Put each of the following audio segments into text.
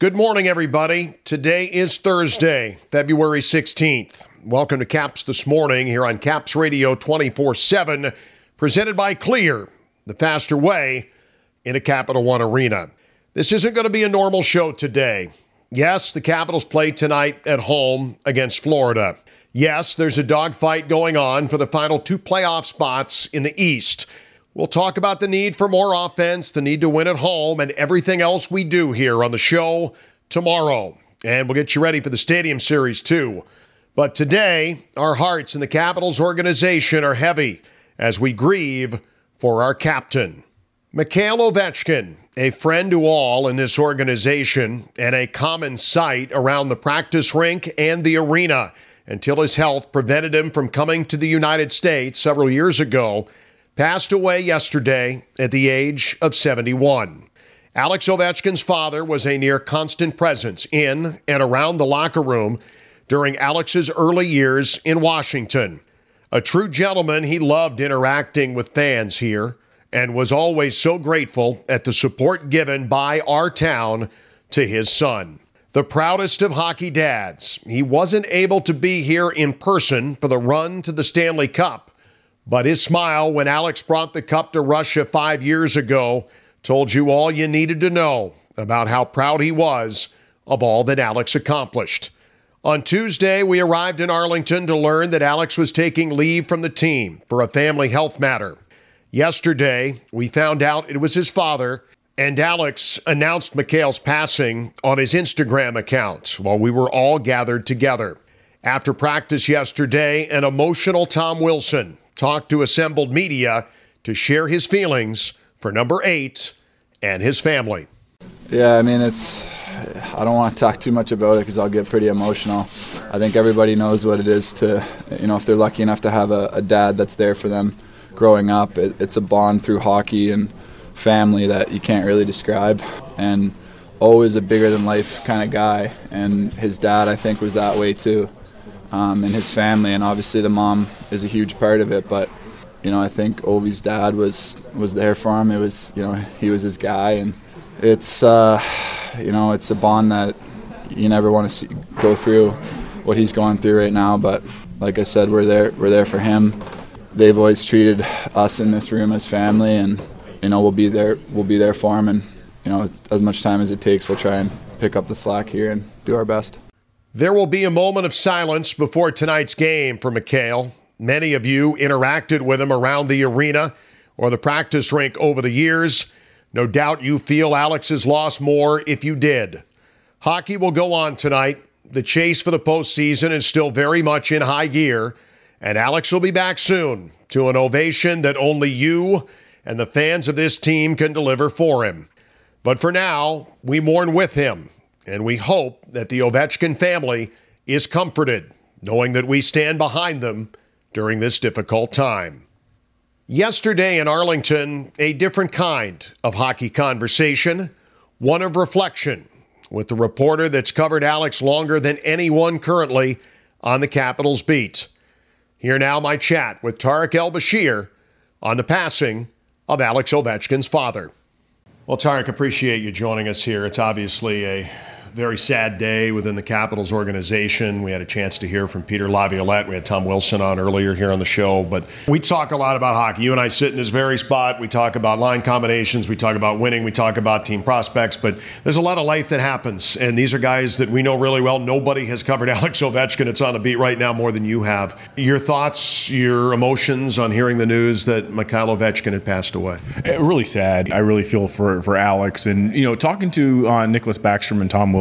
Good morning, everybody. Today is Thursday, February 16th. Welcome to Caps This Morning here on Caps Radio 24 7, presented by Clear, the faster way into Capital One Arena. This isn't going to be a normal show today. Yes, the Capitals play tonight at home against Florida. Yes, there's a dogfight going on for the final two playoff spots in the East. We'll talk about the need for more offense, the need to win at home, and everything else we do here on the show tomorrow. And we'll get you ready for the Stadium Series, too. But today, our hearts in the Capitals organization are heavy as we grieve for our captain. Mikhail Ovechkin, a friend to all in this organization and a common sight around the practice rink and the arena until his health prevented him from coming to the United States several years ago passed away yesterday at the age of 71. Alex Ovechkin's father was a near constant presence in and around the locker room during Alex's early years in Washington. A true gentleman, he loved interacting with fans here and was always so grateful at the support given by our town to his son. The proudest of hockey dads, he wasn't able to be here in person for the run to the Stanley Cup but his smile when Alex brought the cup to Russia five years ago told you all you needed to know about how proud he was of all that Alex accomplished. On Tuesday, we arrived in Arlington to learn that Alex was taking leave from the team for a family health matter. Yesterday, we found out it was his father, and Alex announced Mikhail's passing on his Instagram account while we were all gathered together. After practice yesterday, an emotional Tom Wilson talked to assembled media to share his feelings for number eight and his family. Yeah, I mean, it's. I don't want to talk too much about it because I'll get pretty emotional. I think everybody knows what it is to, you know, if they're lucky enough to have a, a dad that's there for them growing up. It, it's a bond through hockey and family that you can't really describe. And always a bigger than life kind of guy. And his dad, I think, was that way too um, and his family, and obviously the mom is a huge part of it. But you know, I think Ovi's dad was was there for him. It was you know he was his guy, and it's uh, you know it's a bond that you never want to see go through what he's going through right now. But like I said, we're there we're there for him. They've always treated us in this room as family, and you know we'll be there we'll be there for him, and you know as much time as it takes, we'll try and pick up the slack here and do our best. There will be a moment of silence before tonight's game for Mikhail. Many of you interacted with him around the arena or the practice rink over the years. No doubt you feel Alex has lost more if you did. Hockey will go on tonight. The chase for the postseason is still very much in high gear, and Alex will be back soon to an ovation that only you and the fans of this team can deliver for him. But for now, we mourn with him and we hope that the Ovechkin family is comforted, knowing that we stand behind them during this difficult time. Yesterday in Arlington, a different kind of hockey conversation, one of reflection, with the reporter that's covered Alex longer than anyone currently on the Capitals beat. Here now, my chat with Tarik El Bashir on the passing of Alex Ovechkin's father. Well, Tarik, appreciate you joining us here. It's obviously a very sad day within the Capitals organization. We had a chance to hear from Peter Laviolette. We had Tom Wilson on earlier here on the show. But we talk a lot about hockey. You and I sit in this very spot. We talk about line combinations. We talk about winning. We talk about team prospects. But there's a lot of life that happens. And these are guys that we know really well. Nobody has covered Alex Ovechkin. It's on the beat right now more than you have. Your thoughts, your emotions on hearing the news that Mikhail Ovechkin had passed away? Eh, really sad. I really feel for, for Alex. And, you know, talking to uh, Nicklas Backstrom and Tom Wilson.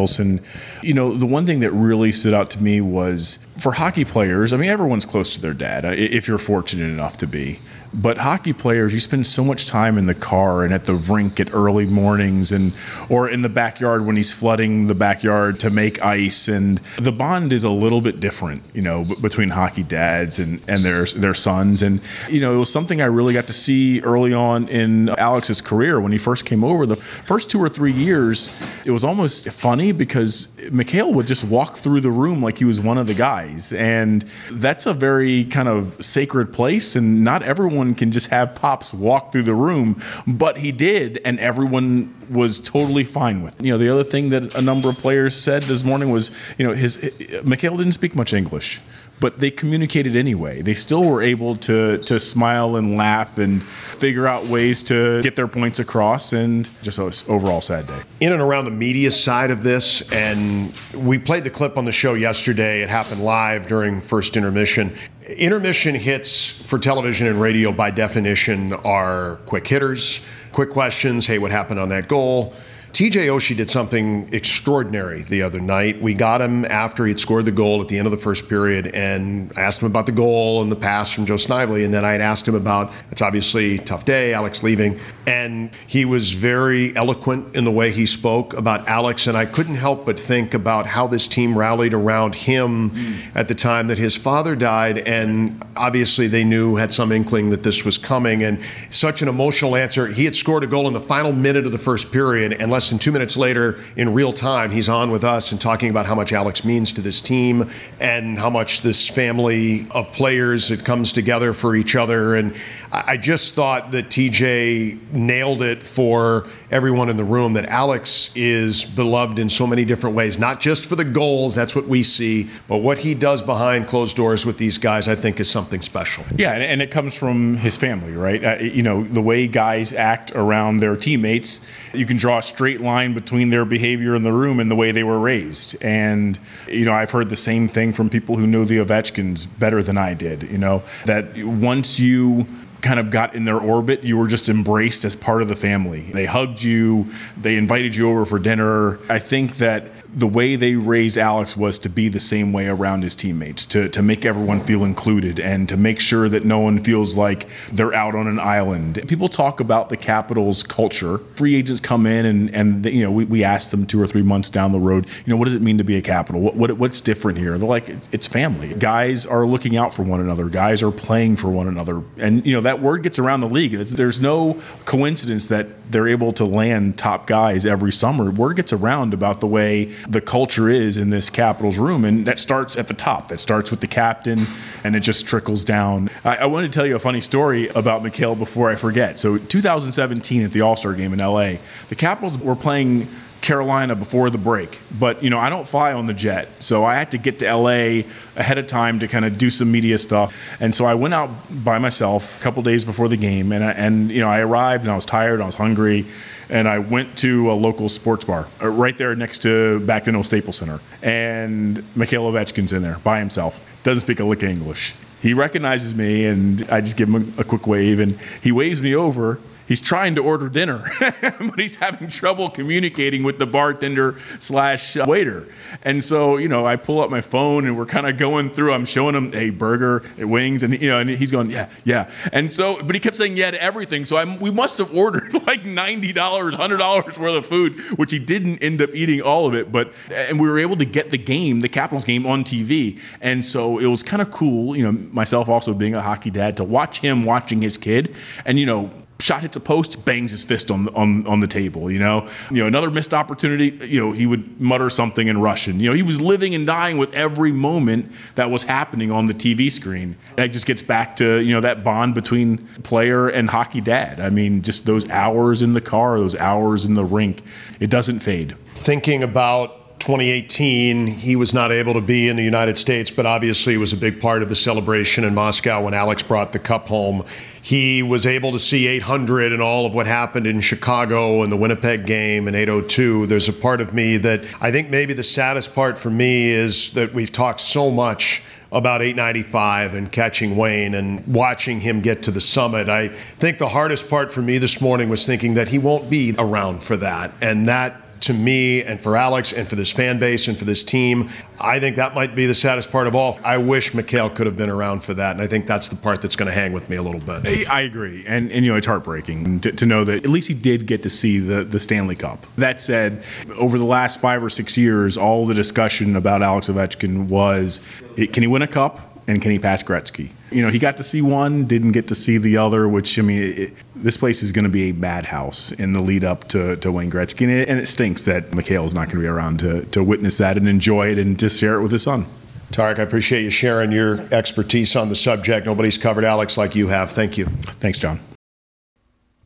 You know, the one thing that really stood out to me was for hockey players, I mean, everyone's close to their dad, uh, if you're fortunate enough to be. But hockey players, you spend so much time in the car and at the rink at early mornings and or in the backyard when he's flooding the backyard to make ice and the bond is a little bit different, you know, between hockey dads and, and their their sons. And, you know, it was something I really got to see early on in Alex's career when he first came over. The first two or three years, it was almost funny because Mikhail would just walk through the room like he was one of the guys. And that's a very kind of sacred place and not everyone everyone can just have Pops walk through the room, but he did, and everyone was totally fine with. It. You know, the other thing that a number of players said this morning was, you know, his Mikhail didn't speak much English but they communicated anyway. They still were able to to smile and laugh and figure out ways to get their points across and just an overall sad day. In and around the media side of this, and we played the clip on the show yesterday. It happened live during first intermission. Intermission hits for television and radio by definition are quick hitters, quick questions. Hey, what happened on that goal? TJ Oshie did something extraordinary the other night. We got him after he'd scored the goal at the end of the first period and I asked him about the goal and the pass from Joe Snively. And then I had asked him about it's obviously tough day, Alex leaving. And he was very eloquent in the way he spoke about Alex. And I couldn't help but think about how this team rallied around him mm. at the time that his father died. And obviously they knew, had some inkling that this was coming. And such an emotional answer. He had scored a goal in the final minute of the first period and less than two minutes later, in real time, he's on with us and talking about how much Alex means to this team and how much this family of players it comes together for each other. And I just thought that TJ nailed it for everyone in the room that Alex is beloved in so many different ways, not just for the goals, that's what we see, but what he does behind closed doors with these guys, I think is something special. Yeah, and it comes from his family, right? Uh, you know, the way guys act around their teammates, you can draw a straight line between their behavior in the room and the way they were raised. And, you know, I've heard the same thing from people who know the Ovechkins better than I did, you know, that once you kind of got in their orbit, you were just embraced as part of the family. They hugged you, they invited you over for dinner. I think that the way they raised Alex was to be the same way around his teammates, to, to make everyone feel included and to make sure that no one feels like they're out on an island. People talk about the Capitals culture. Free agents come in and, and you know, we, we ask them two or three months down the road, you know, what does it mean to be a Capital? What, what What's different here? They're like, it's family. Guys are looking out for one another. Guys are playing for one another. And, you know, that word gets around the league. There's no coincidence that they're able to land top guys every summer. Word gets around about the way the culture is in this Capitals room. And that starts at the top. That starts with the captain, and it just trickles down. I, I wanted to tell you a funny story about Mikhail before I forget. So, 2017 at the All Star game in LA, the Capitals were playing Carolina before the break. But, you know, I don't fly on the jet. So I had to get to LA ahead of time to kind of do some media stuff. And so I went out by myself a couple days before the game. And, I, and, you know, I arrived and I was tired, and I was hungry. And I went to a local sports bar uh, right there next to back in Staples Center. And Mikhail Ovechkin's in there by himself. Doesn't speak a lick of English. He recognizes me and I just give him a, a quick wave and he waves me over he's trying to order dinner, but he's having trouble communicating with the bartender slash waiter. And so, you know, I pull up my phone and we're kind of going through. I'm showing him a burger, wings, and you know, and he's going, yeah, yeah. And so, but he kept saying yeah to everything. So I'm, we must have ordered like ninety dollars, hundred dollars worth of food, which he didn't end up eating all of it. But and we were able to get the game, the Capitals game, on TV. And so it was kind of cool, you know, myself also being a hockey dad to watch him watching his kid, and you know shot hits a post, bangs his fist on on on the table. You know, you know another missed opportunity. You know, he would mutter something in Russian. You know, he was living and dying with every moment that was happening on the TV screen. That just gets back to you know that bond between player and hockey dad. I mean, just those hours in the car, those hours in the rink, it doesn't fade. Thinking about 2018, he was not able to be in the United States, but obviously was a big part of the celebration in Moscow when Alex brought the cup home. He was able to see 800 and all of what happened in Chicago and the Winnipeg game in 802. There's a part of me that I think maybe the saddest part for me is that we've talked so much about 895 and catching Wayne and watching him get to the summit. I think the hardest part for me this morning was thinking that he won't be around for that. And that to me and for Alex and for this fan base and for this team. I think that might be the saddest part of all. I wish Mikhail could have been around for that, and I think that's the part that's going to hang with me a little bit. I agree, and and you know it's heartbreaking to, to know that at least he did get to see the the Stanley Cup. That said, over the last five or six years, all the discussion about Alex Ovechkin was, can he win a cup? and can he pass Gretzky? You know, he got to see one, didn't get to see the other, which, I mean, it, this place is going to be a madhouse in the lead up to, to Wayne Gretzky. And it, and it stinks that Mikhail is not going to be around to, to witness that and enjoy it and to share it with his son. Tarik, I appreciate you sharing your expertise on the subject. Nobody's covered Alex like you have. Thank you. Thanks, John.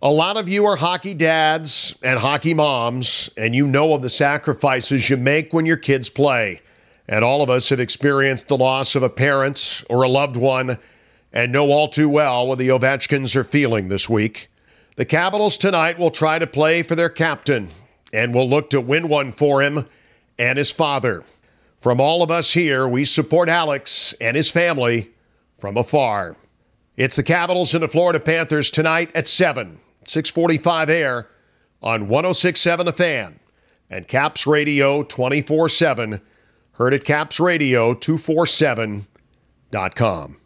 A lot of you are hockey dads and hockey moms, and you know of the sacrifices you make when your kids play. And all of us have experienced the loss of a parent or a loved one and know all too well what the Ovechkins are feeling this week. The Capitals tonight will try to play for their captain and will look to win one for him and his father. From all of us here, we support Alex and his family from afar. It's the Capitals and the Florida Panthers tonight at 7, 645 air on 1067 The Fan and Caps Radio 24 7. Heard at capsradio247.com.